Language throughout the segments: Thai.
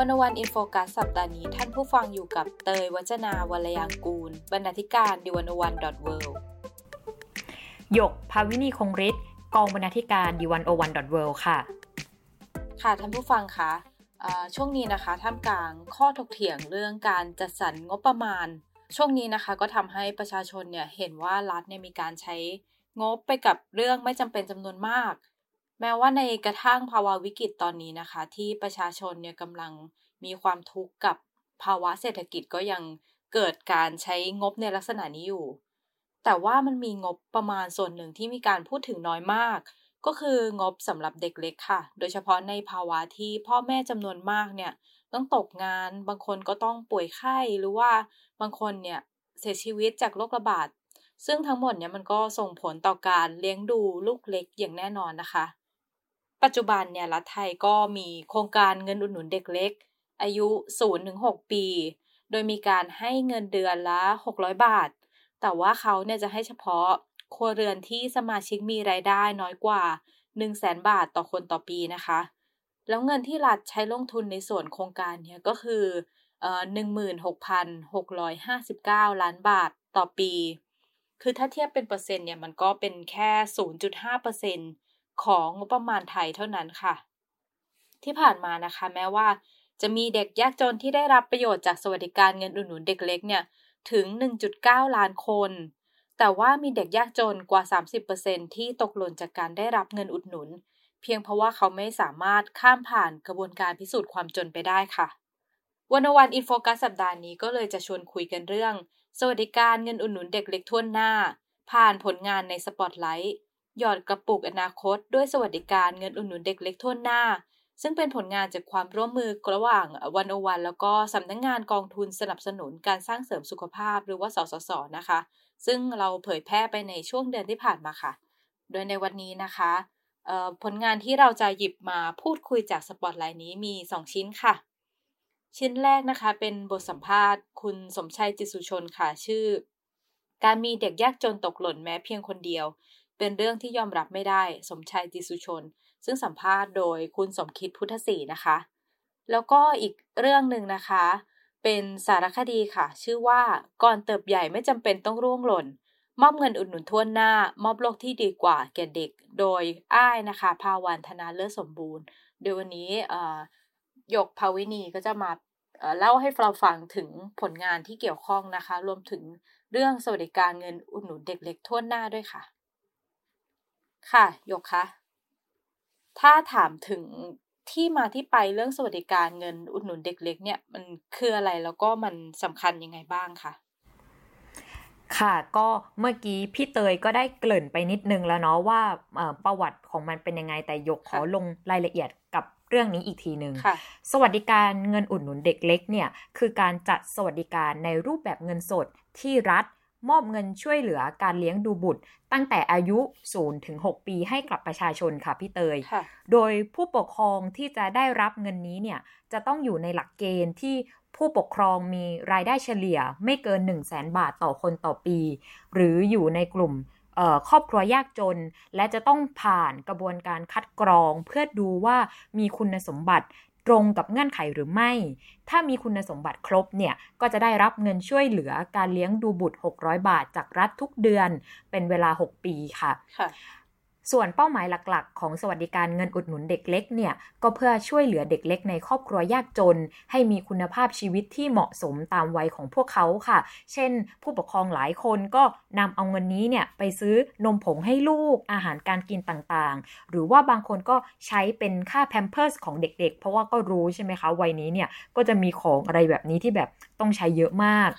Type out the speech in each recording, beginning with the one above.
One O One In Focus สัปดาห์นี้ท่านผู้ฟังอยู่กับเตยวจนาวรยางกูล บรรณาธิการ The One O One dot Worldหยกภาวินีคงฤทธิ์กองบรรณาธิการดิวันโอวันดอทเวิค่ะ ค่ะท่านผู้ฟังคะช่วงนี้นะคะท่ามกลางข้อถกเถียงเรื่องการจัดสรรงบประมาณ ช่วงนี้นะคะก็ทำให้ประชาชนเนี่ยเห็นว่ารัฐเนี่ยมีการใช้งบไปกับเรื่องไม่จำเป็นจำนวนมาก แม้ว่าในกระทั่งภาวะวิกฤตตอนนี้นะคะ ที่ประชาชนเนี่ยกำลังมีความทุกข์กับภาวะเศรษฐกิจก็ยังเกิดการใช้งบในลักษณะนี้อยู่ แต่ว่ามันมีงบประมาณส่วนหนึ่งที่มีการพูดถึงน้อยมาก ก็คืองบสำหรับเด็กเล็กค่ะ โดยเฉพาะในภาวะที่พ่อแม่จำนวนมากเนี่ยต้องตกงาน บางคนก็ต้องป่วยไข้หรือว่าบางคนเนี่ยเสียชีวิตจากโรคระบาด ซึ่งทั้งหมดเนี่ยมันก็ส่งผลต่อการเลี้ยงดูลูกเล็กอย่างแน่นอนนะคะ ปัจจุบันเนี่ยรัฐไทยก็มีโครงการเงินอุดหนุนเด็กเล็ก อายุ 0-6 ปี โดยมีการให้เงินเดือนละ 600 บาท แต่ว่าเขาเนี่ยจะให้เฉพาะครัวเรือนที่สมาชิกมีรายได้น้อยกว่า 1 0 0 0 0แบาทต่อคนต่อปีนะคะ แล้วเงินที่รัฐใช้ลงทุนในส่วนโครงการเนี่ยก็คือหนึ่งหมื่นหกพันหกร้อยห้าสิบเก้าล้านบาทต่อปี คือถ้าเทียบเป็นเปอร์เซ็นต์เนี่ยมันก็เป็นแค่ศูนย์จุดห้าเปอร์เซ็นต์ ของงบประมาณไทยเท่านั้นค่ะ ที่ผ่านมานะคะ แม้ว่า จะมีเด็กยากจนที่ได้รับประโยชน์จากสวัสดิการเงินอุดหนุนเด็กเล็กเนี่ยถึง 1.9 ล้านคน แต่ว่ามีเด็กยากจนกว่า 30%ที่ตกหล่นจากการได้รับเงินอุดหนุน เพียงเพราะว่าเขาไม่สามารถข้ามผ่านกระบวนการพิสูจน์ความจนไปได้ค่ะวันวันอินโฟกัสสัปดาห์นี้ก็เลยจะชวนคุยกันเรื่อง สวัสดิการเงินอุดหนุนเด็กเล็กทั่วหน้า ผ่านผลงานในสปอตไลท์ หยอดกระปุกอนาคต ด้วยสวัสดิการเงินอุดหนุนเด็กเล็กทั่วหน้า ซึ่งเป็นผลงานจากความร่วมมือระหว่างวันโอวันแล้วก็สำนักงงานกองทุนสนับสนุนการสร้างเสริมสุขภาพหรือว่าสสสนะคะ ซึ่งเราเผยแพร่ไปในช่วงเดือนที่ผ่านมาค่ะ โดยในวันนี้นะคะผลงานที่เราจะหยิบมาพูดคุยจากสปอตไลน์นี้มี 2 ชิ้นค่ะ ชิ้นแรกนะคะเป็นบทสัมภาษณ์ คุณสมชัยจิสุชนค่ะชื่อ การมีเด็กยากจนตกหล่นแม้เพียงคนเดียว เป็นเรื่องที่ยอมรับไม่ได้ สมชายจิสุชน ซึ่งสัมภาษณ์โดยคุณสมคิดพุทธศรีนะคะ แล้วก็อีกเรื่องหนึ่งนะคะ เป็นสารคดีค่ะ ชื่อว่าก่อนเติบใหญ่ไม่จำเป็นต้องร่วงหล่น มอบเงินอุดหนุนทั่วหน้า มอบโลกที่ดีกว่าแก่เด็ก โดยอ้ายนะคะ ภาวันธนาเลิศสมบูรณ์โดยวันนี้ยกภาวินีก็จะมาเล่าให้เราฟังถึงผลงานที่เกี่ยวข้องนะคะ รวมถึงเรื่องสวัสดิการเงินอุดหนุนเด็กเล็กทั่วหน้าด้วยค่ะ ค่ะยกคะถ้าถามถึงที่มาที่ไปเรื่องสวัสดิการเงินอุดหนุนเด็กเล็กเนี่ยมันคืออะไรแล้วก็มันสำคัญยังไงบ้างคะค่ะก็เมื่อกี้พี่เตยก็ได้เกริ่นไปนิดนึงแล้วเนาะว่าประวัติของมันเป็นยังไงแต่ยกขอลงรายละเอียดกับเรื่องนี้อีกทีหนึ่งสวัสดิการเงินอุดหนุนเด็กเล็กเนี่ยคือการจัดสวัสดิการในรูปแบบเงินสดที่รัฐ มอบเงินช่วยเหลือการเลี้ยงดูบุตร ตั้งแต่อายุ0ถึง6ปีให้กับประชาชนค่ะพี่เตย โดยผู้ปกครองที่จะได้รับเงินนี้เนี่ยจะต้องอยู่ในหลักเกณฑ์ที่ผู้ปกครองมีรายได้เฉลี่ยไม่เกิน 1 0 0 0 0แบาทต่อคนต่อปี หรืออยู่ในกลุ่มครอบครัวยากจน และจะต้องผ่านกระบวนการคัดกรองเพื่อดูว่ามีคุณสมบัติ ตรงกับเงื่อนไขหรือไม่ ถ้ามีคุณสมบัติครบเนี่ย ก็จะได้รับเงินช่วยเหลือการเลี้ยงดูบุตร 600 บาทจากรัฐทุกเดือน เป็นเวลา 6 ปีค่ะคะ ส่วนเป้าหมายหลักๆ ของสวัสดิการเงินอุดหนุนเด็กเล็กเนี่ยก็เพื่อช่วยเหลือเด็กเล็กในครอบครัวยากจน ให้มีคุณภาพชีวิตที่เหมาะสมตามวัยของพวกเขาค่ะ เช่น ผู้ปกครองหลายคนก็นำเอาเงินนี้เนี่ยไปซื้อนมผงให้ลูกอาหารการกินต่างๆ หรือว่าบางคนก็ใช้เป็นค่าแพมเพิร์สของเด็กๆ เพราะว่าก็รู้ใช่ไหมคะวัยนี้เนี่ยก็จะมีของอะไรแบบนี้ที่แบบต้องใช้เยอะมาก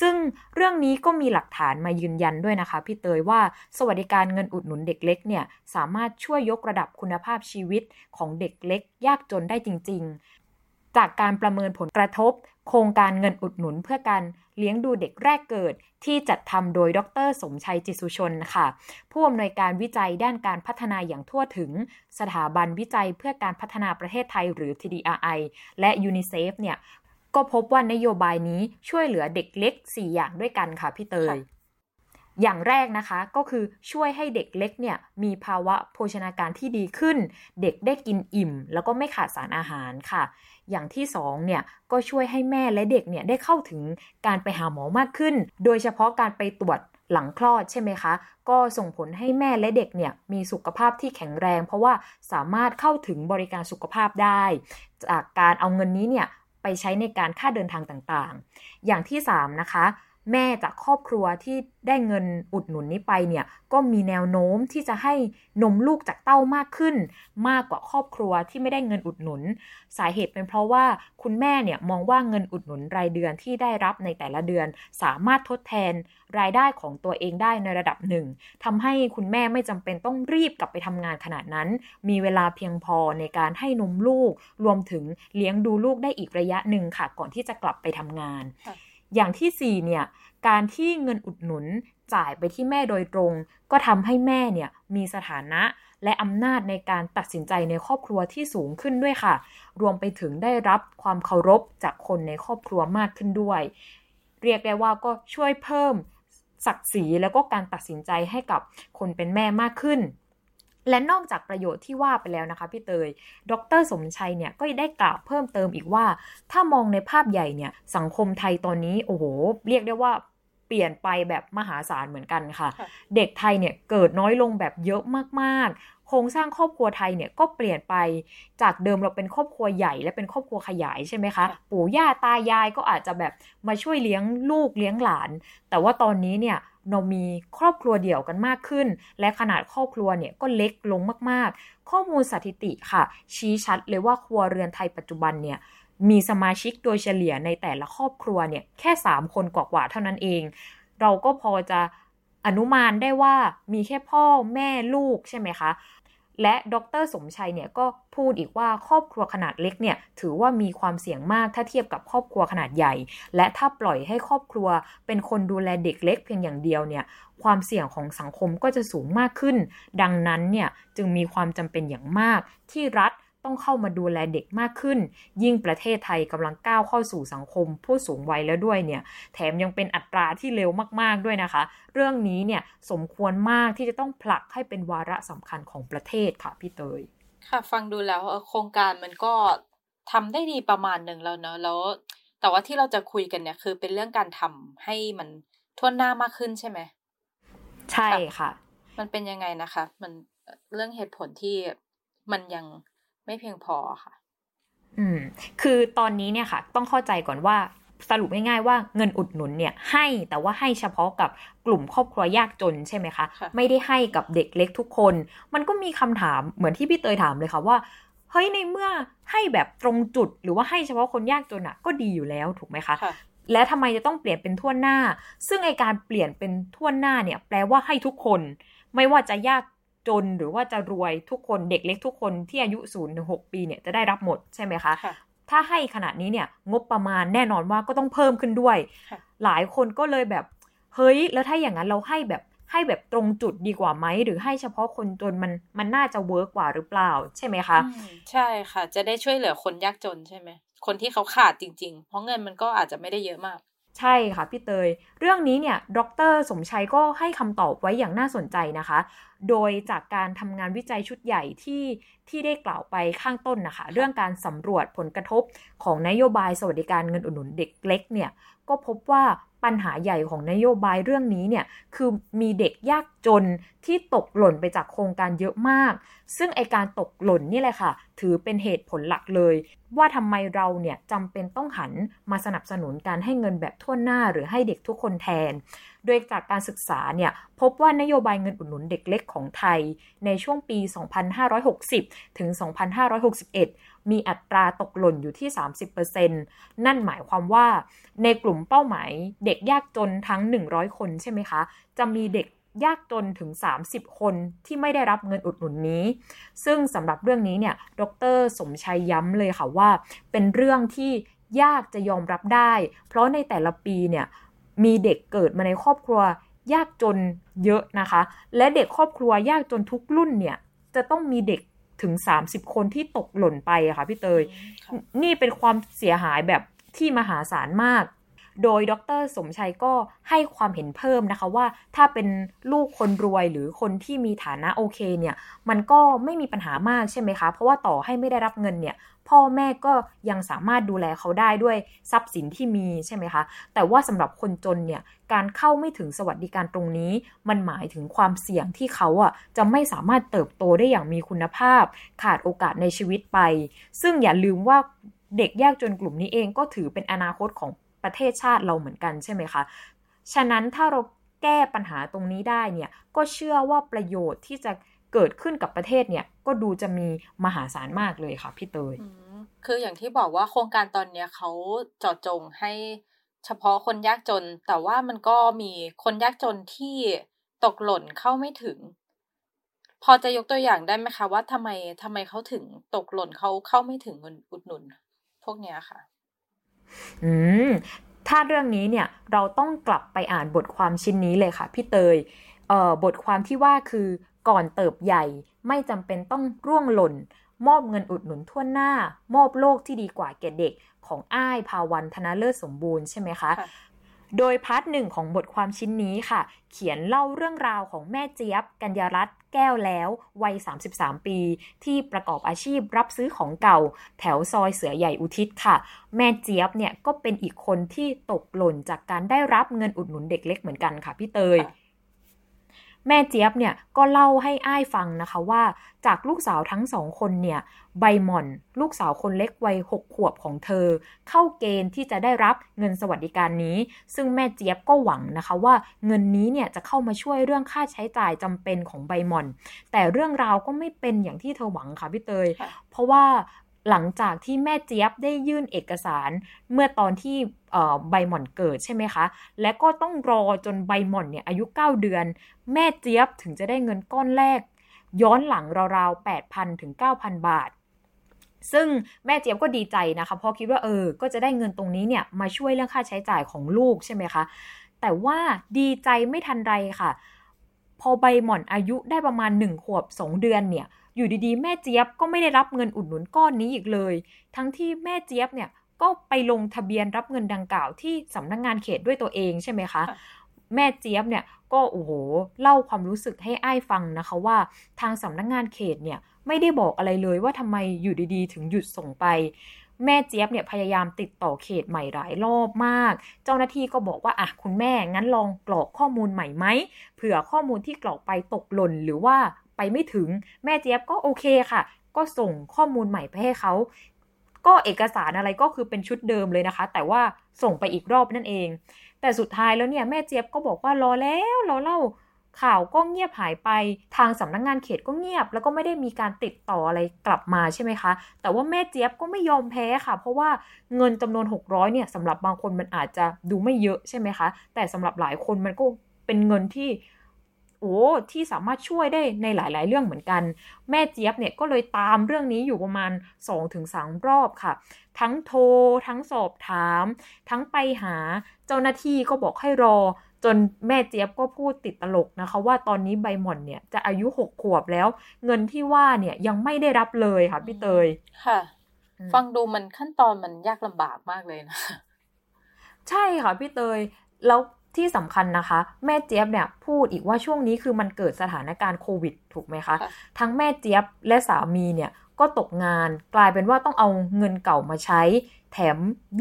ซึ่งเรื่องนี้ก็มีหลักฐานมายืนยันด้วยนะคะพี่เตยว่าสวัสดิการเงินอุดหนุนเด็กเล็กเนี่ยสามารถช่วยยกระดับคุณภาพชีวิตของเด็กเล็ก ยากจนได้จริง ๆ จากการประเมินผลกระทบ โครงการเงินอุดหนุนเพื่อการเลี้ยงดูเด็กแรกเกิดที่จัดทำโดยดร สมชัยจิสุชนค่ะ ผู้อำนวยการวิจัยด้านการพัฒนาอย่างทั่วถึง สถาบันวิจัยเพื่อการพัฒนาประเทศไทยหรือ TDRI และยูนิเซฟเนี่ยก็พบว่านโยบายนี้ช่วยเหลือเด็กเล็ก 4 อย่างด้วยกันค่ะพี่เตย อย่างแรกนะคะก็คือช่วยให้เด็กเล็กเนี่ยมีภาวะโภชนาการที่ดีขึ้น เด็กได้กินอิ่ม แล้วก็ไม่ขาดสารอาหารค่ะ อย่างที่สองเนี่ยก็ช่วยให้แม่และเด็กเนี่ยได้เข้าถึงการไปหาหมอมากขึ้น โดยเฉพาะการไปตรวจหลังคลอดใช่ไหมคะ ก็ส่งผลให้แม่และเด็กเนี่ยมีสุขภาพที่แข็งแรง เพราะว่าสามารถเข้าถึงบริการสุขภาพได้ จากการเอาเงินนี้เนี่ยไปใช้ในการค่าเดินทางต่างๆ อย่างที่ 3 นะคะ แม่จากครอบครัวที่ได้เงินอุดหนุนนี้ไปเนี่ยก็มีแนวโน้มที่จะให้นมลูกจากเต้ามากขึ้น มากกว่าครอบครัวที่ไม่ได้เงินอุดหนุน สาเหตุเป็นเพราะว่าคุณแม่เนี่ยมองว่าเงินอุดหนุนรายเดือนที่ได้รับในแต่ละเดือน สามารถทดแทนรายได้ของตัวเองได้ในระดับหนึ่งทำให้คุณแม่ไม่จำเป็นต้องรีบกลับไปทำงานขนาดนั้น มีเวลาเพียงพอในการให้นมลูก รวมถึงเลี้ยงดูลูกได้อีกระยะหนึ่งค่ะ ก่อนที่จะกลับไปทำงาน อย่างที่ 4 เนี่ย การที่เงินอุดหนุนจ่ายไปที่แม่โดยตรง ก็ทำให้แม่เนี่ยมีสถานะและอำนาจในการตัดสินใจในครอบครัวที่สูงขึ้นด้วยค่ะ รวมไปถึงได้รับความเคารพจากคนในครอบครัวมากขึ้นด้วย เรียกได้ว่าก็ช่วยเพิ่มศักดิ์ศรีแล้วก็การตัดสินใจให้กับคนเป็นแม่มากขึ้น และนอกจากประโยชน์ที่ว่าไปแล้วนะคะพี่เตย ดรสมชัยเนี่ยก็ได้กล่าวเพิ่มเติมอีกว่า ถ้ามองในภาพใหญ่เนี่ยสังคมไทยตอนนี้โอ้โห เรียกได้ว่าเปลี่ยนไปแบบมหาศาลเหมือนกันค่ะ เด็กไทยเนี่ยเกิดน้อยลงแบบเยอะมากๆ โครงสร้างครอบครัวไทยเนี่ยก็เปลี่ยนไปจากเดิมเราเป็นครอบครัวใหญ่และเป็นครอบครัวขยายใช่ไหมคะ ปู่ย่าตายายก็อาจจะแบบมาช่วยเลี้ยงลูกเลี้ยงหลาน แต่ว่าตอนนี้เนี่ย เรามีครอบครัวเดี่ยวกันมากขึ้น และขนาดครอบครัวเนี่ยก็เล็กลงมากๆ ข้อมูลสถิติค่ะ ชี้ชัดเลยว่าครัวเรือนไทยปัจจุบันเนี่ยมีสมาชิกโดยเฉลี่ยในแต่ละครอบครัวเนี่ยแค่ 3 คนกว่าๆเท่านั้นเอง เราก็พอจะอนุมานได้ว่ามีแค่พ่อแม่ลูกใช่ไหมคะ และดรสมชัยเนี่ยก็พูดอีกว่าครอบครัวขนาดเล็กเนี่ยถือว่ามีความเสี่ยงมากถ้าเทียบกับครอบครัวขนาดใหญ่ และถ้าปล่อยให้ครอบครัว เป็นคนดูแลเด็กเล็กเพียงอย่างเดียวเนี่ยความเสี่ยงของสังคมก็จะสูงมากขึ้น ดังนั้นเนี่ยจึงมีความจำเป็นอย่างมากที่รัฐ ต้องเข้ามาดูแลเด็กมากขึ้น ยิ่งประเทศไทยกำลังก้าวเข้าสู่สังคม ผู้สูงวัยแล้วด้วยเนี่ย แถมยังเป็นอัตราที่เร็วมาก ๆด้วยนะคะ เรื่องนี้เนี่ยสมควรมากที่จะต้องผลักให้เป็นวาระสำคัญของประเทศค่ะพี่เตย ค่ะฟังดูแล้วโครงการมันก็ทำได้ดีประมาณหนึ่งแล้วเนอะแล้ว แต่ว่าที่เราจะคุยกันเนี่ยคือเป็นเรื่องการทำให้มันท่วนหน้ามากขึ้นใช่ไหมใช่ค่ะ มันเป็นยังไงนะคะ มันเรื่องเหตุผลที่มันยัง ไม่เพียงพอค่ะ อืม คือตอนนี้เนี่ยค่ะ ต้องเข้าใจก่อนว่าสรุปง่ายๆว่าเงินอุดหนุนเนี่ยให้แต่ว่าให้เฉพาะกับกลุ่มครอบครัวยากจนใช่ไหมคะไม่ได้ให้กับเด็กเล็กทุกคน มันก็มีคำถามเหมือนที่พี่เตยถามเลยค่ะว่าเฮ้ยในเมื่อให้แบบตรงจุดหรือว่าให้เฉพาะคนยากจนอะก็ดีอยู่แล้วถูกไหมคะและทำไมจะต้องเปลี่ยนเป็นทั่วหน้า ซึ่งไอการเปลี่ยนเป็นทั่วหน้าเนี่ย แปลว่าให้ทุกคน ไม่ว่าจะยาก จนหรือว่าจะรวยทุกคนเด็กเล็กทุกคนที่อายุ0ูนถึงหปีเนี่ยจะได้รับหมดใช่ไหมคะคะ ถ้าให้ขนาดนี้เนี่ยงบประมาณแน่นอนว่าก็ต้องเพิ่มขึ้นด้วย หลายคนก็เลยแบบ เฮ้ย แล้วถ้าอย่างนั้นเราให้แบบให้แบบตรงจุดดีกว่าไหม หรือให้เฉพาะคนจนมันมันน่าจะเวิร์กกว่าหรือเปล่า ใช่ไหมคะ ใช่ค่ะ จะได้ช่วยเหลือคนยากจนใช่ไหมคนที่เขาขาดจริง ๆ เพราะเงินมันก็อาจจะไม่ได้เยอะมาก ใช่ค่ะพี่เตย เรื่องนี้เนี่ยดรสมชัยก็ให้คำตอบไว้อย่างน่าสนใจนะคะ โดยจากการทำงานวิจัยชุดใหญ่ที่ที่ได้กล่าวไปข้างต้นนะคะ เรื่องการสำรวจผลกระทบของนโยบายสวัสดิการเงินอุดหนุนเด็กเล็กเนี่ยก็พบว่า ปัญหาใหญ่ของนโยบายเรื่องนี้เนี่ยคือมีเด็กยากจนที่ตกหล่นไปจากโครงการเยอะมาก ซึ่งไอการตกหล่นนี่แหละค่ะ ถือเป็นเหตุผลหลักเลย ว่าทำไมเราเนี่ยจำเป็นต้องหันมาสนับสนุนการให้เงินแบบทั่วหน้าหรือให้เด็กทุกคนแทน โดยจากการศึกษาเนี่ยพบว่านโยบายเงินอุดหนุนเด็กเล็กของไทย ในช่วงปี 2560 ถึง 2561 มีอัตราตกหล่นอยู่ที่ 30%นั่นหมายความว่าในกลุ่มเป้าหมายเด็กยากจนทั้ง 100 คนใช่ไหมคะ จะมีเด็กยากจนถึง 30 คนที่ไม่ได้รับเงินอุดหนุนนี้ ซึ่งสำหรับเรื่องนี้เนี่ย ดร สมชัยย้ำเลยค่ะว่า เป็นเรื่องที่ยากจะยอมรับได้ เพราะในแต่ละปีเนี่ยมีเด็กเกิดมาในครอบครัวยากจนเยอะนะคะ และเด็กครอบครัวยากจนทุกรุ่นเนี่ยจะต้องมีเด็ก ถึง 30 คนที่ตกหล่นไปอะค่ะพี่เตย นี่เป็นความเสียหายแบบที่มหาศาลมาก โดยดรสมชัยก็ให้ความเห็นเพิ่มนะคะว่าถ้าเป็นลูกคนรวยหรือคนที่มีฐานะโอเคเนี่ยมันก็ไม่มีปัญหามากใช่ไหมคะ เพราะว่าต่อให้ไม่ได้รับเงินเนี่ยพ่อแม่ก็ยังสามารถดูแลเขาได้ด้วยทรัพย์สินที่มีใช่ไหมคะ แต่ว่าสำหรับคนจนเนี่ยการเข้าไม่ถึงสวัสดิการตรงนี้ มันหมายถึงความเสี่ยงที่เขาอะจะไม่สามารถเติบโตได้อย่างมีคุณภาพ ขาดโอกาสในชีวิตไป ซึ่งอย่าลืมว่าเด็กยากจนกลุ่มนี้เองก็ถือเป็นอนาคตของ ประเทศชาติเราเหมือนกันใช่ไหมคะฉะนั้นถ้าเราแก้ปัญหาตรงนี้ได้เนี่ยก็เชื่อว่าประโยชน์ที่จะเกิดขึ้นกับประเทศเนี่ยก็ดูจะมีมหาศาลมากเลยค่ะพี่เตยคืออย่างที่บอกว่าโครงการตอนเนี้ยเขาเจาะจงให้เฉพาะคนยากจน แต่ว่ามันก็มีคนยากจนที่ตกหล่นเข้าไม่ถึง พอจะยกตัวอย่างได้ไหมคะว่าทำไมทำไมเขาถึงตกหล่นเขาเข้าไม่ถึงเงินอุดหนุน พวกเนี้ยค่ะ อืมถ้าเรื่องนี้เนี่ยเราต้องกลับไปอ่านบทความชิ้นนี้เลยค่ะพี่เตยเอ่อบทความที่ว่าคือก่อนเติบใหญ่ไม่จำเป็นต้องร่วงหล่น มอบเงินอุดหนุนทั่วหน้า มอบโลกที่ดีกว่าแก่เด็กของอ้ายภาวรรณ ธนาเลิศสมบูรณ์ใช่ไหมคะ โดย part หนึ่งของบทความชิ้นนี้ค่ะ เขียนเล่าเรื่องราวของแม่เจี๊ยบ กัญญารัตน์แก้วแล้ววัย 33 ปี ที่ประกอบอาชีพรับซื้อของเก่า แถวซอยเสือใหญ่อุทิศค่ะ แม่เจี๊ยบเนี่ยก็เป็นอีกคนที่ตกหล่นจากการได้รับเงินอุดหนุนเด็กเล็กเหมือนกันค่ะพี่เตย แม่เจี๊ยบเนี่ยก็เล่าให้อ้ายฟังนะคะว่า จากลูกสาวทั้งสองคนเนี่ยใบหม่อน ลูกสาวคนเล็กวัยหกขวบของเธอ เข้าเกณฑ์ที่จะได้รับเงินสวัสดิการนี้ ซึ่งแม่เจี๊ยบก็หวังนะคะว่าเงินนี้เนี่ยจะเข้ามาช่วยเรื่องค่าใช้จ่ายจำเป็นของใบหม่อน แต่เรื่องราวก็ไม่เป็นอย่างที่เธอหวังค่ะพี่เตย เพราะว่า หลังจากที่แม่เจี๊ยบได้ยื่นเอกสารเมื่อตอนที่ใบหม่อนเกิดใช่ไหมคะ และก็ต้องรอจนใบหม่อนเนี่ยอายุ 9 เดือน แม่เจี๊ยบถึงจะได้เงินก้อนแรก ย้อนหลังราวๆ 8,000 ถึง 9,000 บาท ซึ่งแม่เจี๊ยบก็ดีใจนะคะเพราะคิดว่าเออ ก็จะได้เงินตรงนี้เนี่ยมาช่วยเรื่องค่าใช้จ่ายของลูกใช่ไหมคะ แต่ว่าดีใจไม่ทันไรค่ะ พอใบหม่อนอายุได้ประมาณ 1 ขวบ 2 เดือนเนี่ย อยู่ดีๆ แม่เจี๊ยบก็ไม่ได้รับเงินอุดหนุนก้อนนี้อีกเลย ทั้งที่แม่เจี๊ยบเนี่ยก็ไปลงทะเบียนรับเงินดังกล่าวที่สำนักงงานเขตด้วยตัวเองใช่ไหมคะ แม่เจี๊ยบเนี่ยก็โอ้โหเล่าความรู้สึกให้อ้ายฟังนะคะว่า ทางสำนักงงานเขตเนี่ยไม่ได้บอกอะไรเลยว่าทำไมอยู่ดีๆ ถึงหยุดส่งไปแม่เจี๊ยบเนี่ยพยายามติดต่อเขตใหม่หลายรอบมาก เจ้าหน้าที่ก็บอกว่าอะคุณแม่งั้นลองกรอกข้อมูลใหม่ไหมเผื่อข้อมูลที่กรอกไปตกหล่นหรือว่า ไปไม่ถึง แม่เจี๊ยบก็โอเคค่ะ ก็ส่งข้อมูลใหม่ไปให้เขา ก็เอกสารอะไรก็คือเป็นชุดเดิมเลยนะคะ แต่ว่าส่งไปอีกรอบนั่นเอง แต่สุดท้ายแล้วเนี่ยแม่เจี๊ยบก็บอกว่ารอแล้วรอเล่าข่าวก็เงียบหายไปทางสำนักงงานเขตก็เงียบ แล้วก็ไม่ได้มีการติดต่ออะไรกลับมาใช่ไหมคะ แต่ว่าแม่เจี๊ยบก็ไม่ยอมแพ้ค่ะ เพราะว่าเงินจำนวน 600เนี่ยสำหรับบางคนมันอาจจะดูไม่เยอะใช่ไหมคะ แต่สำหรับหลายคนมันก็เป็นเงินที่ โอ้ที่สามารถช่วยได้ในหลาย ๆ เรื่องเหมือนกัน แม่เจี๊ยบเนี่ยก็เลยตามเรื่องนี้อยู่ประมาณ 2-3 รอบค่ะ ทั้งโทร ทั้งสอบถาม ทั้งไปหาเจ้าหน้าที่ก็บอกให้รอ จนแม่เจี๊ยบก็พูดติดตลกนะคะ ว่าตอนนี้ใบหม่อนเนี่ยจะอายุหกขวบแล้ว เงินที่ว่าเนี่ยยังไม่ได้รับเลยค่ะพี่เตยค่ะ ฟังดูมันขั้นตอนมันยากลำบากมากเลยนะ ใช่ค่ะพี่เตยแล้ว ที่สำคัญนะคะ แม่เจี๊ยบเนี่ยพูดอีกว่าช่วงนี้คือมันเกิดสถานการณ์โควิดถูกไหมคะ ทั้งแม่เจี๊ยบและสามีเนี่ยก็ตกงานกลายเป็นว่าต้องเอาเงินเก่ามาใช้ แถม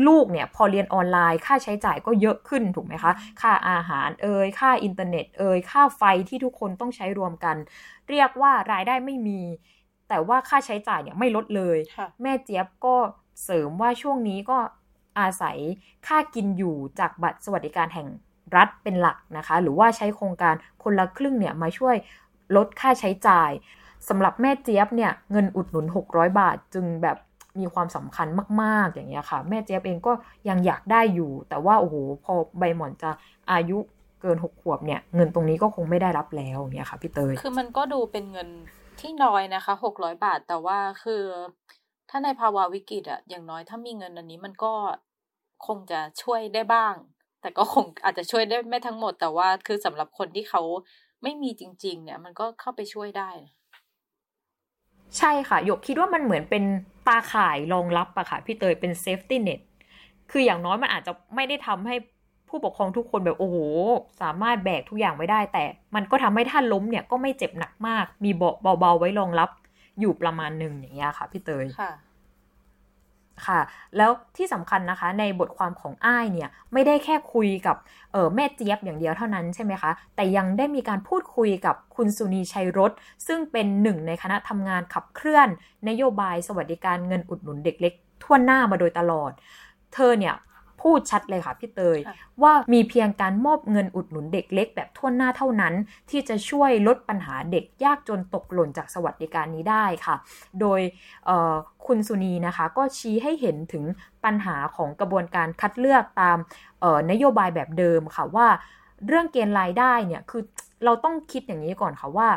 ลูกเนี่ยพอเรียนออนไลน์ ค่าใช้จ่ายก็เยอะขึ้นถูกไหมคะ ค่าอาหารเอ่ยค่าอินเทอร์เน็ตเอ่ยค่าไฟที่ทุกคนต้องใช้รวมกัน เรียกว่ารายได้ไม่มี แต่ว่าค่าใช้จ่ายเนี่ยไม่ลดเลย แม่เจี๊ยบก็เสริมว่าช่วงนี้ก็อาศัยค่ากินอยู่จากบัตรสวัสดิการแห่ง รัฐเป็นหลักนะคะ หรือว่าใช้โครงการคนละครึ่งเนี่ยมาช่วยลดค่าใช้จ่ายสำหรับแม่เจี๊ยบเนี่ยเงินอุดหนุน 600 บาท จึงแบบมีความสำคัญมากๆอย่างเงี้ยค่ะ แม่เจี๊ยบเองก็ยังอยากได้อยู่ แต่ว่าโอ้โหพอใบหมอนจะอายุเกินหกขวบเนี่ย เงินตรงนี้ก็คงไม่ได้รับแล้วเงี้ยค่ะพี่เตยคือมันก็ดูเป็นเงินที่น้อยนะคะหกร้อยบาท แต่ว่าคือ ถ้าในภาวะวิกฤตอะอย่างน้อยถ้ามีเงินอันนี้มันก็คงจะช่วยได้บ้าง แต่ก็คงอาจจะช่วยได้ไม่ทั้งหมดแต่ว่าคือสำหรับคนที่เขาไม่มีจริง ๆ เนี่ย มันก็เข้าไปช่วยได้ ใช่ค่ะหยกคิดว่ามันเหมือนเป็นตาข่ายรองรับอะค่ะ พี่เตยเป็น safety net คืออย่างน้อยมันอาจจะไม่ได้ทำให้ผู้ปกครองทุกคนแบบโอ้โหสามารถแบกทุกอย่างไว้ได้ แต่มันก็ทำให้ถ้าล้มเนี่ยก็ไม่เจ็บหนักมาก มีเบาะๆไว้รองรับอยู่ประมาณหนึ่งอย่างเงี้ยค่ะพี่เตยค่ะ ค่ะ แล้วที่สำคัญนะคะในบทความของอ้ายเนี่ยไม่ได้แค่คุยกับเออแม่เจี๊ยบอย่างเดียวเท่านั้นใช่ไหมคะ แต่ยังได้มีการพูดคุยกับคุณสุนีชัยรถ ซึ่งเป็นหนึ่งในคณะทำงานขับเคลื่อน นโยบายสวัสดิการเงินอุดหนุนเด็กเล็กทั่วหน้ามาโดยตลอด เธอเนี่ย พูดชัดเลยค่ะพี่เตย ว่ามีเพียงการมอบเงินอุดหนุนเด็กเล็กแบบทั่วหน้าเท่านั้น ที่จะช่วยลดปัญหาเด็กยากจนตกหล่นจากสวัสดิการนี้ได้ค่ะ โดยคุณสุนีนะคะก็ชี้ให้เห็นถึงปัญหาของกระบวนการคัดเลือกตามนโยบายแบบเดิมค่ะว่าเรื่องเกณฑ์รายได้เนี่ยคือเราต้องคิดอย่างนี้ก่อนค่ะว่า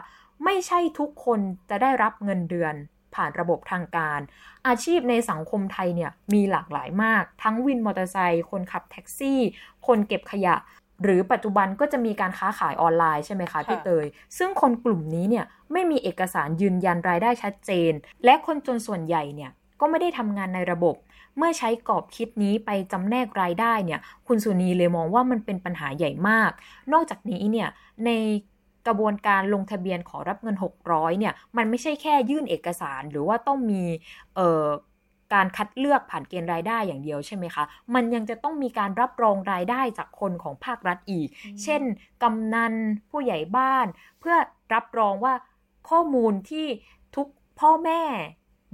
ไม่ใช่ทุกคนจะได้รับเงินเดือน ผ่านระบบทางการ อาชีพในสังคมไทยเนี่ยมีหลากหลายมาก ทั้งวินมอเตอร์ไซค์คนขับแท็กซี่ คนเก็บขยะ หรือปัจจุบันก็จะมีการค้าขายออนไลน์ใช่ไหมคะพี่เตย ซึ่งคนกลุ่มนี้เนี่ยไม่มีเอกสารยืนยันรายได้ชัดเจน และคนจนส่วนใหญ่เนี่ยก็ไม่ได้ทำงานในระบบ เมื่อใช้กรอบคิดนี้ไปจำแนกรายได้เนี่ย คุณสุนีเลยมองว่ามันเป็นปัญหาใหญ่มาก นอกจากนี้เนี่ย ใน กระบวนการลงทะเบียนขอรับเงิน 600เนี่ยมันไม่ใช่แค่ยื่นเอกสารหรือว่าต้องมีเอ่อการคัดเลือกผ่านเกณฑ์รายได้อย่างเดียวใช่ไหมคะ มันยังจะต้องมีการรับรองรายได้จากคนของภาครัฐอีก เช่น กำนัน ผู้ใหญ่บ้าน เพื่อรับรองว่าข้อมูลที่ทุกพ่อแม่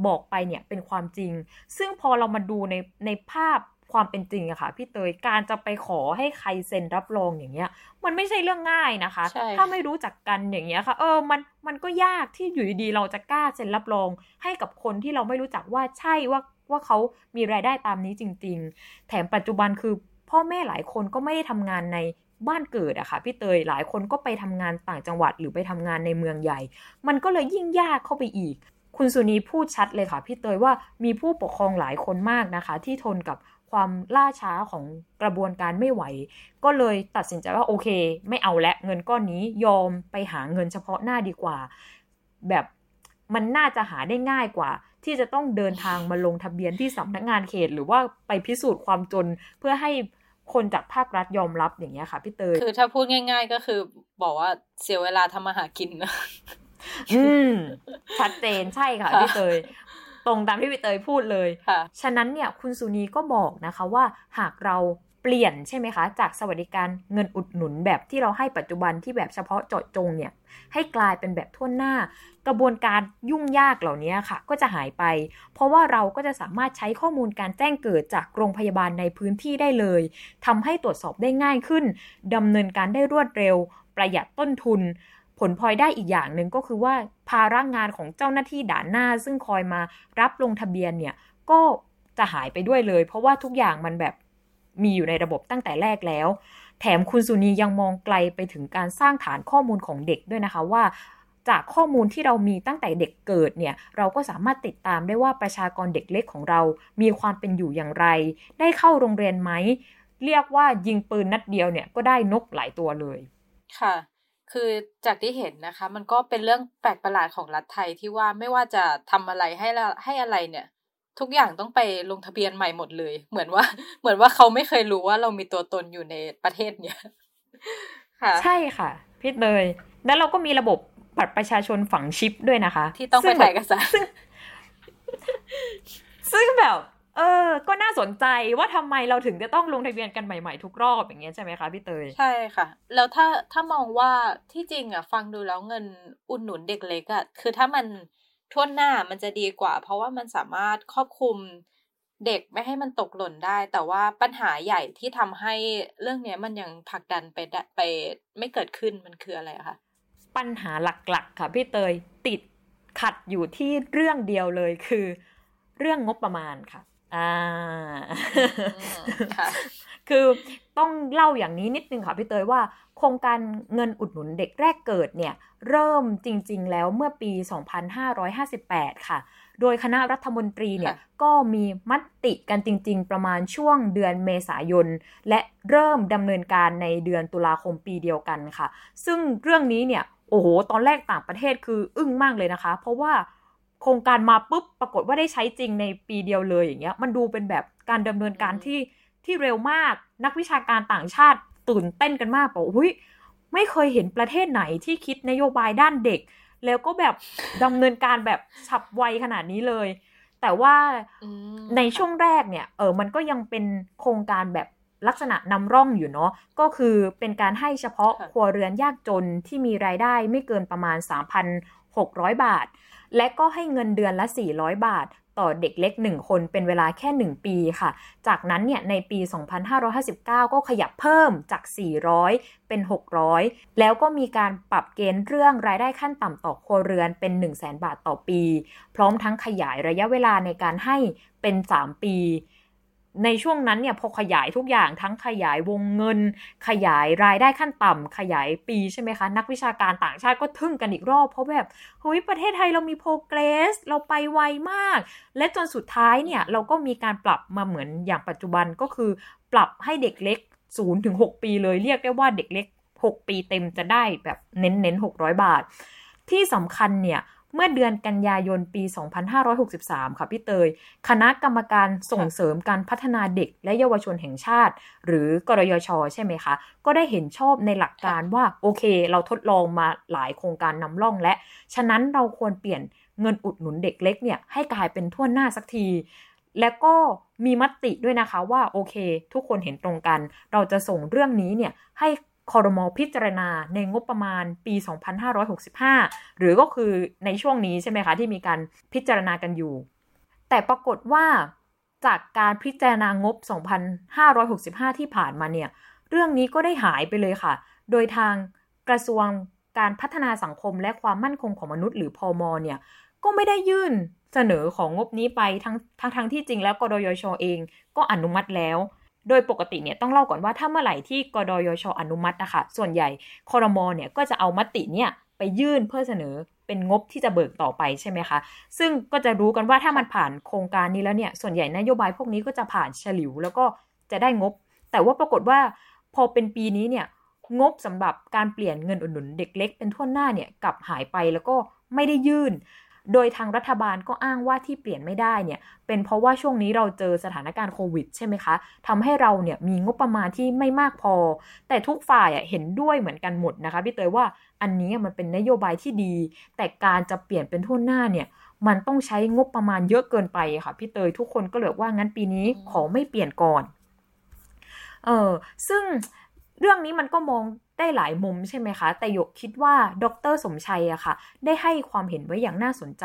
บอกไปเนี่ยเป็นความจริง ซึ่งพอเรามาดูในในภาพ ความเป็นจริงอะค่ะพี่เตยการจะไปขอให้ใครเซ็นรับรองอย่างเงี้ย มันไม่ใช่เรื่องง่ายนะคะ ถ้าไม่รู้จักกันอย่างเงี้ยค่ะ เออมันมันก็ยากที่อยู่ดีๆเราจะกล้าเซ็นรับรอง ให้กับคนที่เราไม่รู้จักว่าใช่ว่าว่าเขามีรายได้ตามนี้จริง ๆ แถมปัจจุบันคือพ่อแม่หลายคนก็ไม่ได้ทำงานในบ้านเกิดอะค่ะพี่เตยหลายคนก็ไปทำงานต่างจังหวัดหรือไปทำงานในเมืองใหญ่ มันก็เลยยิ่งยากเข้าไปอีก คุณสุนีพูดชัดเลยค่ะพี่เตยว่ามีผู้ปกครองหลายคนมากนะคะ ที่ทนกับ ความล่าช้าของกระบวนการไม่ไหว ก็เลยตัดสินใจว่าโอเค ไม่เอาและเงินก้อนนี้ยอมไปหาเงินเฉพาะหน้าดีกว่า แบบมันน่าจะหาได้ง่ายกว่า ที่จะต้องเดินทางมาลงทะเบียนที่สำนักงานเขต หรือว่าไปพิสูจน์ความจนเพื่อให้คนจากภาครัฐยอมรับอย่างเงี้ยค่ะพี่เตยคือถ้าพูดง่าย ๆ ก็คือบอกว่าเสียเวลาทำมาหากินนะอืมชัดเจนใช่ค่ะพี่เตย ตรงตามที่พี่เตยพูดเลย ฉะนั้นเนี่ยคุณสุนีก็บอกนะคะว่าหากเราเปลี่ยนใช่ไหมคะ จากสวัสดิการเงินอุดหนุนแบบที่เราให้ปัจจุบันที่แบบเฉพาะเจาะจงเนี่ยให้กลายเป็นแบบทั่วหน้า กระบวนการยุ่งยากเหล่านี้ค่ะ ก็จะหายไป เพราะว่าเราก็จะสามารถใช้ข้อมูลการแจ้งเกิดจากโรงพยาบาลในพื้นที่ได้เลยทำให้ตรวจสอบได้ง่ายขึ้นดำเนินการได้รวดเร็ว ประหยัดต้นทุน ผลพลอยได้อีกอย่างหนึ่งก็คือว่าภาระงานของเจ้าหน้าที่ด่านหน้า ซึ่งคอยมารับลงทะเบียนเนี่ยก็จะหายไปด้วยเลย เพราะว่าทุกอย่างมันแบบมีอยู่ในระบบตั้งแต่แรกแล้ว แถมคุณสุนียังมองไกลไปถึงการสร้างฐานข้อมูลของเด็กด้วยนะคะว่า จากข้อมูลที่เรามีตั้งแต่เด็กเกิดเนี่ยเราก็สามารถติดตามได้ว่าประชากรเด็กเล็กของเรา มีความเป็นอยู่อย่างไร ได้เข้าโรงเรียนไหมเรียกว่ายิงปืนนัดเดียวเนี่ยก็ได้นกหลายตัวเลย ค่ะ คือจากที่เห็นนะคะ มันก็เป็นเรื่องแปลกประหลาดของรัฐไทยที่ว่าไม่ว่าจะทำอะไรให้ให้อะไรเนี่ย ทุกอย่างต้องไปลงทะเบียนใหม่หมดเลย เหมือนว่า เหมือนว่าเขาไม่เคยรู้ว่าเรามีตัวตนอยู่ในประเทศเนี้ยค่ะ ใช่ค่ะพี่เตยแล้วเราก็มีระบบบัตรประชาชนฝังชิปด้วยนะคะ ที่ต้องไปถ่ายเอกสารซึ่งแบบ เออ ก็น่าสนใจว่าทำไมเราถึงจะต้องลงทะเบียนกันใหม่ๆทุกรอบอย่างเงี้ยใช่ไหมคะพี่เตย ใช่ค่ะ แล้วถ้าถ้ามองว่าที่จริงอะฟังดูแล้วเงินอุดหนุนเด็กเล็กอะคือถ้ามันทั่วหน้ามันจะดีกว่า เพราะว่ามันสามารถครอบคลุมเด็กไม่ให้มันตกหล่นได้ แต่ว่าปัญหาใหญ่ที่ทำให้เรื่องเนี้ยมันยังผลักดันไปไปไม่เกิดขึ้นมันคืออะไรคะปัญหาหลักๆ ค่ะพี่เตยติดขัดอยู่ที่เรื่องเดียวเลยคือ เรื่องงบประมาณค่ะ อ่าคือต้องเล่าอย่างนี้นิดนึงค่ะพี่เตยว่า โครงการเงินอุดหนุนเด็กแรกเกิดเนี่ย เริ่มจริง ๆ แล้วเมื่อปี 2558 ค่ะ โดยคณะรัฐมนตรีเนี่ยก็มีมติกันจริง ๆ ประมาณช่วงเดือนเมษายน และเริ่มดำเนินการในเดือนตุลาคมปีเดียวกันค่ะ ซึ่งเรื่องนี้เนี่ยโอ้โห ตอนแรกต่างประเทศคืออึ้งมากเลยนะคะ เพราะว่า โครงการมาปุ๊บปรากฏว่าได้ใช้จริงในปีเดียวเลยอย่างเงี้ย มันดูเป็นแบบการดำเนินการที่ที่เร็วมาก นักวิชาการต่างชาติตื่นเต้นกันมากบอกอุ้ยไม่เคยเห็นประเทศไหนที่คิดนโยบายด้านเด็ก แล้วก็แบบดำเนินการแบบฉับไวขนาดนี้เลย แต่ว่าในช่วงแรกเนี่ย เออมันก็ยังเป็นโครงการแบบลักษณะนำร่องอยู่เนาะก็คือเป็นการให้เฉพาะครัวเรือนยากจนที่มีรายได้ไม่เกินประมาณ 600 บาท และก็ให้เงินเดือนละ 400 บาท ต่อเด็กเล็ก 1 คนเป็นเวลาแค่ 1 ปีค่ะ จากนั้นเนี่ยในปี 2559 ก็ขยับเพิ่มจาก 400 เป็น 600 แล้วก็มีการปรับเกณฑ์เรื่องรายได้ขั้นต่ำต่อครัวเรือนเป็น 1 0 0 0 0แบาทต่อปี พร้อมทั้งขยายระยะเวลาในการให้เป็น 3 ปี ในช่วงนั้นเนี่ยพอขยายทุกอย่างทั้งขยายวงเงิน ขยายรายได้ขั้นต่ำขยายปีใช่ไหมคะ นักวิชาการต่างชาติก็ทึ่งกันอีกรอบ เพราะแบบเฮ้ยประเทศไทยเรามีโปรเกรส เราไปไวมาก และจนสุดท้ายเนี่ยเราก็มีการปรับมาเหมือนอย่างปัจจุบันก็คือ ปรับให้เด็กเล็ก0ถึง6ปีเลยเรียกได้ว่าเด็กเล็ก 6 ปีเต็มจะได้แบบเน้นเน้น600 บาท ที่สำคัญเนี่ย เมื่อเดือนกันยายนปี 2563 ค่ะพี่เตย คณะกรรมการส่งเสริมการพัฒนาเด็กและเยาวชนแห่งชาติ หรือกรยชใช่ไหมคะ ก็ได้เห็นชอบในหลักการว่าโอเค เราทดลองมาหลายโครงการนำร่องและ ฉะนั้นเราควรเปลี่ยนเงินอุดหนุนเด็กเล็กเนี่ยให้กลายเป็นทั่วหน้าสักที และก็มีมติด้วยนะคะว่าโอเค ทุกคนเห็นตรงกัน เราจะส่งเรื่องนี้เนี่ยให้ คอรมอพิจารณาในงบประมาณปี 2565 หรือก็คือในช่วงนี้ใช่ไหมคะ ที่มีการพิจารณากันอยู่ แต่ปรากฏว่าจากการพิจารณางบ 2565 ที่ผ่านมาเนี่ย เรื่องนี้ก็ได้หายไปเลยค่ะ โดยทางกระทรวงการพัฒนาสังคมและความมั่นคงของมนุษย์หรือพอมเนี่ย ก็ไม่ได้ยื่นเสนอของงบนี้ไปทั้งทั้งทั้งที่จริงแล้วกดยชเองก็อนุมัติแล้ว โดยปกติเนี่ยต้องเล่าก่อนว่าถ้าเมื่อไหร่ที่กดยชอนุมัตินะคะส่วนใหญ่คอรมอเนี่ยก็จะเอามติเนี่ยไปยื่นเพื่อเสนอเป็นงบที่จะเบิกต่อไปใช่ไหมคะ ซึ่งก็จะรู้กันว่าถ้ามันผ่านโครงการนี้แล้วเนี่ย ส่วนใหญ่นโยบายพวกนี้ก็จะผ่านฉลิว แล้วก็จะได้งบ แต่ว่าปรากฏว่าพอเป็นปีนี้เนี่ยงบสำหรับการเปลี่ยนเงินอุดหนุนเด็กเล็กเป็นทั่วหน้าเนี่ยกลับหายไปแล้วก็ไม่ได้ยื่น โดยทางรัฐบาลก็อ้างว่าที่เปลี่ยนไม่ได้เนี่ยเป็นเพราะว่าช่วงนี้เราเจอสถานการณ์โควิดใช่ไหมคะทำให้เราเนี่ยมีงบประมาณที่ไม่มากพอ แต่ทุกฝ่ายเห็นด้วยเหมือนกันหมดนะคะพี่เตยว่าอันนี้มันเป็นนโยบายที่ดี แต่การจะเปลี่ยนเป็นทุนหน้าเนี่ยมันต้องใช้งบประมาณเยอะเกินไปค่ะพี่เตยทุกคนก็เลยว่างั้นปีนี้ขอไม่เปลี่ยนก่อนเออซึ่ง เรื่องนี้มันก็มองได้หลายมุมใช่ไหมคะ แต่ยกคิดว่าดรสมชัยอะค่ะ ได้ให้ความเห็นไว้อย่างน่าสนใจ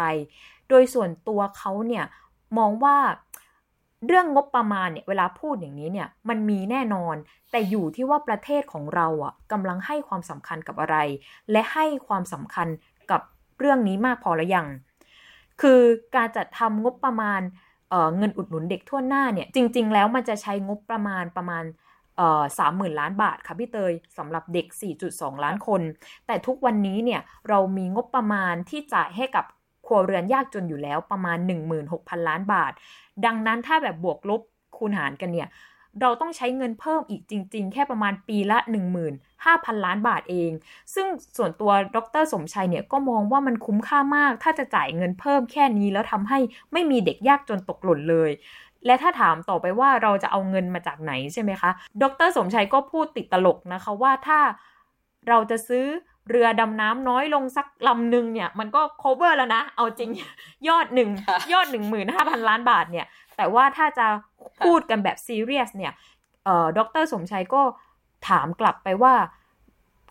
โดยส่วนตัวเขาเนี่ยมองว่าเรื่องงบประมาณเนี่ยเวลาพูดอย่างนี้เนี่ยมันมีแน่นอน แต่อยู่ที่ว่าประเทศของเราอะกำลังให้ความสำคัญกับอะไร และให้ความสำคัญกับเรื่องนี้มากพอหรือยัง คือการจัดทำงบประมาณเเงินอุดหนุนเด็กทั่วหน้าเนี่ยจริง ๆ แล้วมันจะใช้งบประมาณประมาณ สามหมื่นล้านบาทค่ะพี่เตยสำหรับเด็ก 4.2 ล้านคน แต่ทุกวันนี้เนี่ยเรามีงบประมาณที่จ่ายให้กับครัวเรือนยากจนอยู่แล้วประมาณ 16,000 ล้านบาท ดังนั้นถ้าแบบบวกลบคูณหารกันเนี่ย เราต้องใช้เงินเพิ่มอีกจริง ๆ แค่ประมาณปีละ 15,000 ล้านบาทเอง ซึ่งส่วนตัวดรสมชัยเนี่ยก็มองว่ามันคุ้มค่ามาก ถ้าจะจ่ายเงินเพิ่มแค่นี้แล้วทำให้ไม่มีเด็กยากจนตกหล่นเลย และถ้าถามต่อไปว่าเราจะเอาเงินมาจากไหนใช่ไหมคะ ดร สมชัยก็พูดติดตลกนะคะว่าถ้าเราจะซื้อเรือดำน้ำน้อยลงสักลำหนึ่งเนี่ย มันก็ cover แล้วนะ เอาจริงยอดหนึ่งยอดหนึ่งหมื่นห้าพันล้านบาทเนี่ย แต่ว่าถ้าจะพูดกันแบบซีเรียสเนี่ยเอ่อดร สมชัยก็ถามกลับไปว่า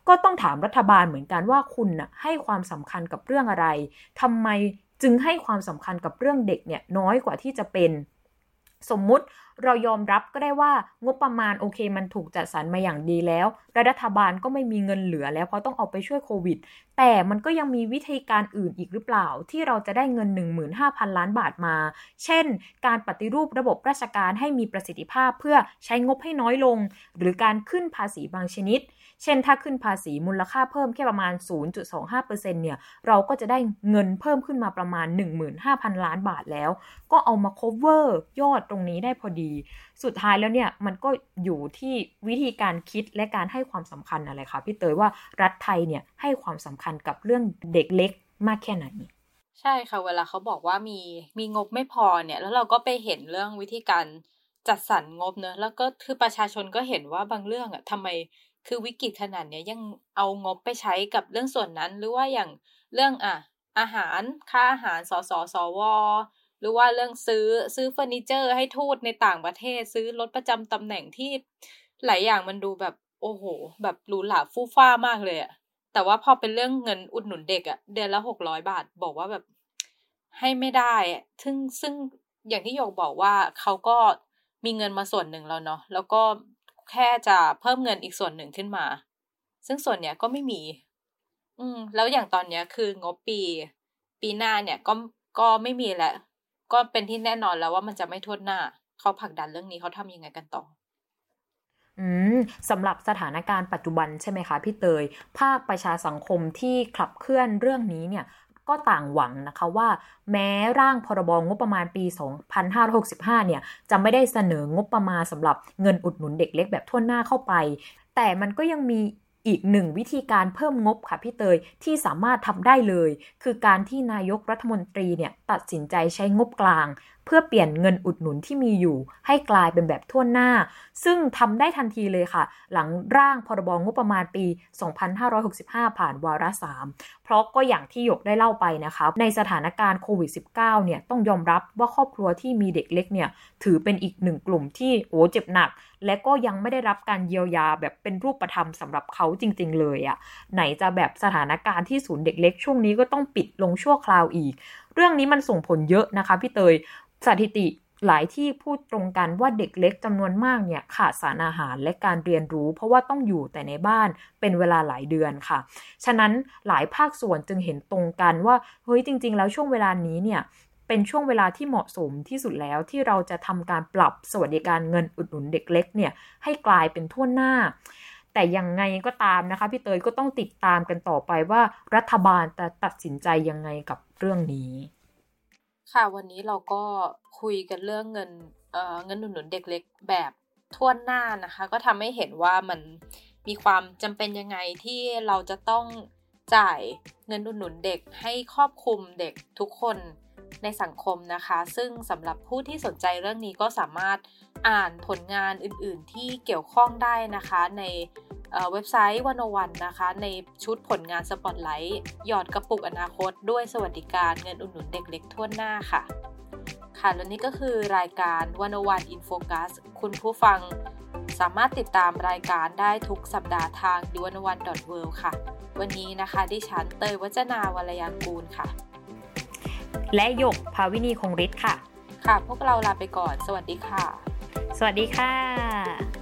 ก็ต้องถามรัฐบาลเหมือนกันว่าคุณน่ะให้ความสำคัญกับเรื่องอะไรทำไมจึงให้ความสำคัญกับเรื่องเด็กเนี่ยน้อยกว่าที่จะเป็น สมมุติ เรายอมรับก็ได้ว่างบประมาณโอเคมันถูกจัดสรรมาอย่างดีแล้วรัฐบาลก็ไม่มีเงินเหลือแล้วเพราะต้องเอาไปช่วยโควิด แต่มันก็ยังมีวิธีการอื่นอีกหรือเปล่า ที่เราจะได้เงิน 15,000 ล้านบาทมา เช่น การปฏิรูประบบราชการให้มีประสิทธิภาพเพื่อใช้งบให้น้อยลง หรือการขึ้นภาษีบางชนิด เช่น ถ้าขึ้นภาษีมูลค่าเพิ่มแค่ประมาณ 0.25%เนี่ยเราก็จะได้เงินเพิ่มขึ้นมาประมาณ 15,000 ล้านบาทแล้ว ก็เอามา cover ยอดตรงนี้ได้พอดีสุดท้ายแล้วเนี่ยมันก็อยู่ที่วิธีการคิดและการให้ความสำคัญอะไรคะพี่เตยว่ารัฐไทยเนี่ยให้ความสำคัญกับเรื่องเด็กเล็กมากแค่ไหนใช่ค่ะเวลาเขาบอกว่ามีมีงบไม่พอเนี่ยแล้วเราก็ไปเห็นเรื่องวิธีการจัดสรรงบเนอะแล้วก็คือประชาชนก็เห็นว่าบางเรื่องอะทำไมคือวิกฤตขนาดเนี้ยยังเอางบไปใช้กับเรื่องส่วนนั้น หรือว่าอย่างเรื่องอะอาหารค่าอาหารสสสว หรือว่าเรื่องซื้อซื้อเฟอร์นิเจอร์ให้ทูตในต่างประเทศ ซื้อรถประจำตำแหน่งที่หลายอย่างมันดูแบบโอ้โห แบบหรูหราฟู่ฟ้ามากเลยอะแต่ว่าพอเป็นเรื่องเงินอุดหนุนเด็กอะเดือนละหกร้อยบาท บอกว่าแบบให้ไม่ได้ซึ่งซึ่งอย่างที่โยกบอกว่าเขาก็มีเงินมาส่วนหนึ่งแล้วเนาะแล้วก็แค่จะเพิ่มเงินอีกส่วนหนึ่งขึ้นมา ซึ่งส่วนเนี้ยก็ไม่มี อืม แล้วอย่างตอนเนี้ยคืองบปี ปีหน้าเนี่ยก็ก็ไม่มีแหละ ก็เป็นที่แน่นอนแล้วว่ามันจะไม่ทวนหน้า เขาผลักดันเรื่องนี้เขาทำยังไงกันต่ออืมสำหรับสถานการณ์ปัจจุบันใช่ไหมคะพี่เตย ภาคประชาสังคมที่ขับเคลื่อนเรื่องนี้เนี่ยก็ต่างหวังนะคะว่าแม้ร่างพรบงบประมาณปี 2565 เนี่ยจะไม่ได้เสนองบประมาณสำหรับเงินอุดหนุนเด็กเล็กแบบทั่วหน้าเข้าไป แต่มันก็ยังมี อีกหนึ่งวิธีการเพิ่มงบค่ะพี่เตยที่สามารถทำได้เลย คือการที่นายกรัฐมนตรีเนี่ยตัดสินใจใช้งบกลาง เพื่อเปลี่ยนเงินอุดหนุนที่มีอยู่ ให้กลายเป็นแบบทั่วหน้า ซึ่งทำได้ทันทีเลยค่ะ หลังร่างพรบงบประมาณปี 2565 ผ่านวาระ3เพราะก็อย่างที่หยกได้เล่าไปนะคะ ในสถานการณ์โควิด -19 เนี่ยต้องยอมรับว่าครอบครัวที่มีเด็กเล็กเนี่ยถือเป็นอีกหนึ่งกลุ่มที่โอ้เจ็บหนักและก็ยังไม่ได้รับการเยียวยาแบบเป็นรูปธรรมสำหรับเขาจริง ๆ เลยอะ่ะไหนจะแบบสถานการณ์ที่ศูนย์เด็กเล็กช่วงนี้ก็ต้องปิดลงชั่วคราวอีก เรื่องนี้มันส่งผลเยอะนะคะพี่เตยสถิติหลายที่พูดตรงกันว่าเด็กเล็กจำนวนมากเนี่ยขาดสารอาหารและการเรียนรู้ เพราะว่าต้องอยู่แต่ในบ้านเป็นเวลาหลายเดือนค่ะ ฉะนั้นหลายภาคส่วนจึงเห็นตรงกันว่าเฮ้ยจริง ๆ แล้วช่วงเวลานี้เนี่ย เป็นช่วงเวลาที่เหมาะสมที่สุดแล้วที่เราจะทำการปรับสวัสดิการเงินอุดหนุนเด็กเล็กเนี่ยให้กลายเป็นทั่วหน้า แต่ยังไงก็ตามนะคะพี่เตยก็ต้องติดตามกันต่อไปว่ารัฐบาลจะตัดสินใจยังไงกับเรื่องนี้ ค่ะวันนี้เราก็คุยกันเรื่องเงินเเงินหนุนหนุนเด็กเล็กแบบท่วนหน้านะคะ ก็ทำให้เห็นว่ามันมีความจำเป็นยังไงที่เราจะต้องจ่ายเงินหนุนหนุนเด็กให้ครอบคลุมเด็กทุกคน ในสังคมนะคะ ซึ่งสำหรับผู้ที่สนใจเรื่องนี้ก็สามารถอ่านผลงานอื่น ๆ ที่เกี่ยวข้องได้นะคะ ในเว็บไซต์วันวันนะคะ ในชุดผลงานสปอตไลท์หยอดกระปุกอนาคต ด้วยสวัสดิการเงินอุดหนุนเด็กเล็กทั่วหน้าค่ะ ค่ะและนี่ก็คือรายการวันวันอินโฟกัสคุณผู้ฟังสามารถติดตามรายการได้ทุกสัปดาห์ทางดิวันวันดอทเวค่ะ วันนี้นะคะ ดิฉันเตยวัจนาวรยางกูลค่ะ และหยกภาวินีคงฤทธิ์ค่ะ ค่ะ พวกเราลาไปก่อน สวัสดีค่ะ สวัสดีค่ะ